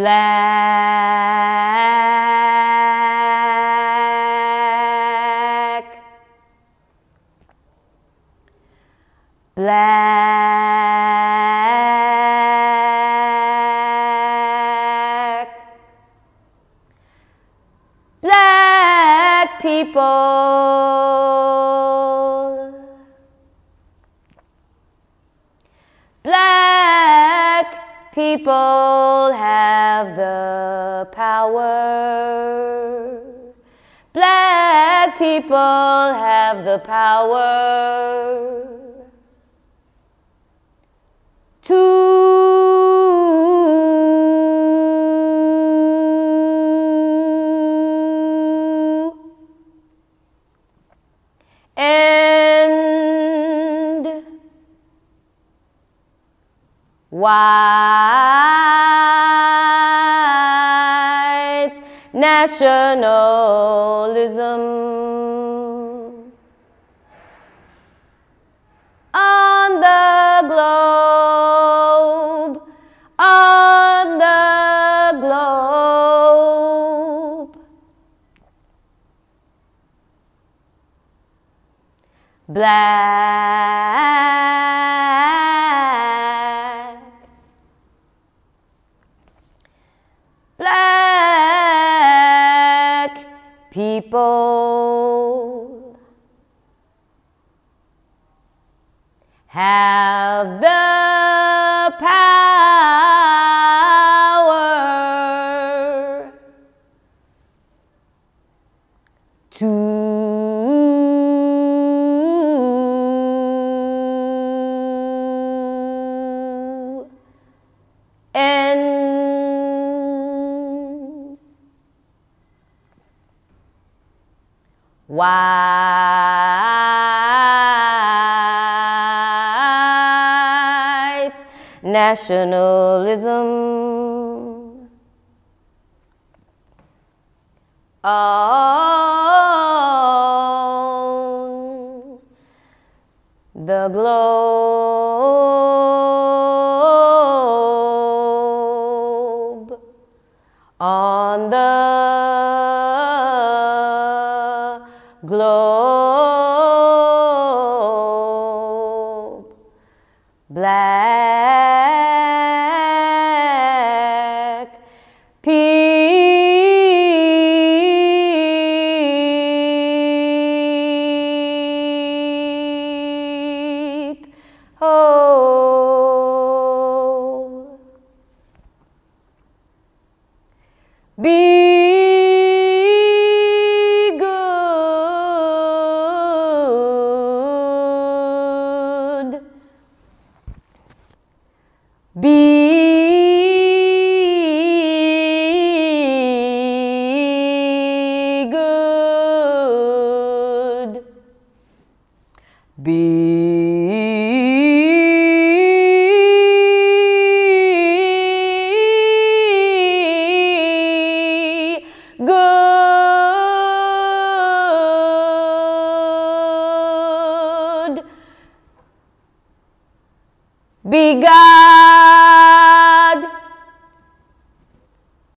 black, black, black people, black people have the power. Black people have the power to white nationalism on the globe, on the globe. Black, have the power to end. White nationalism. On the globe. On the globe Be began.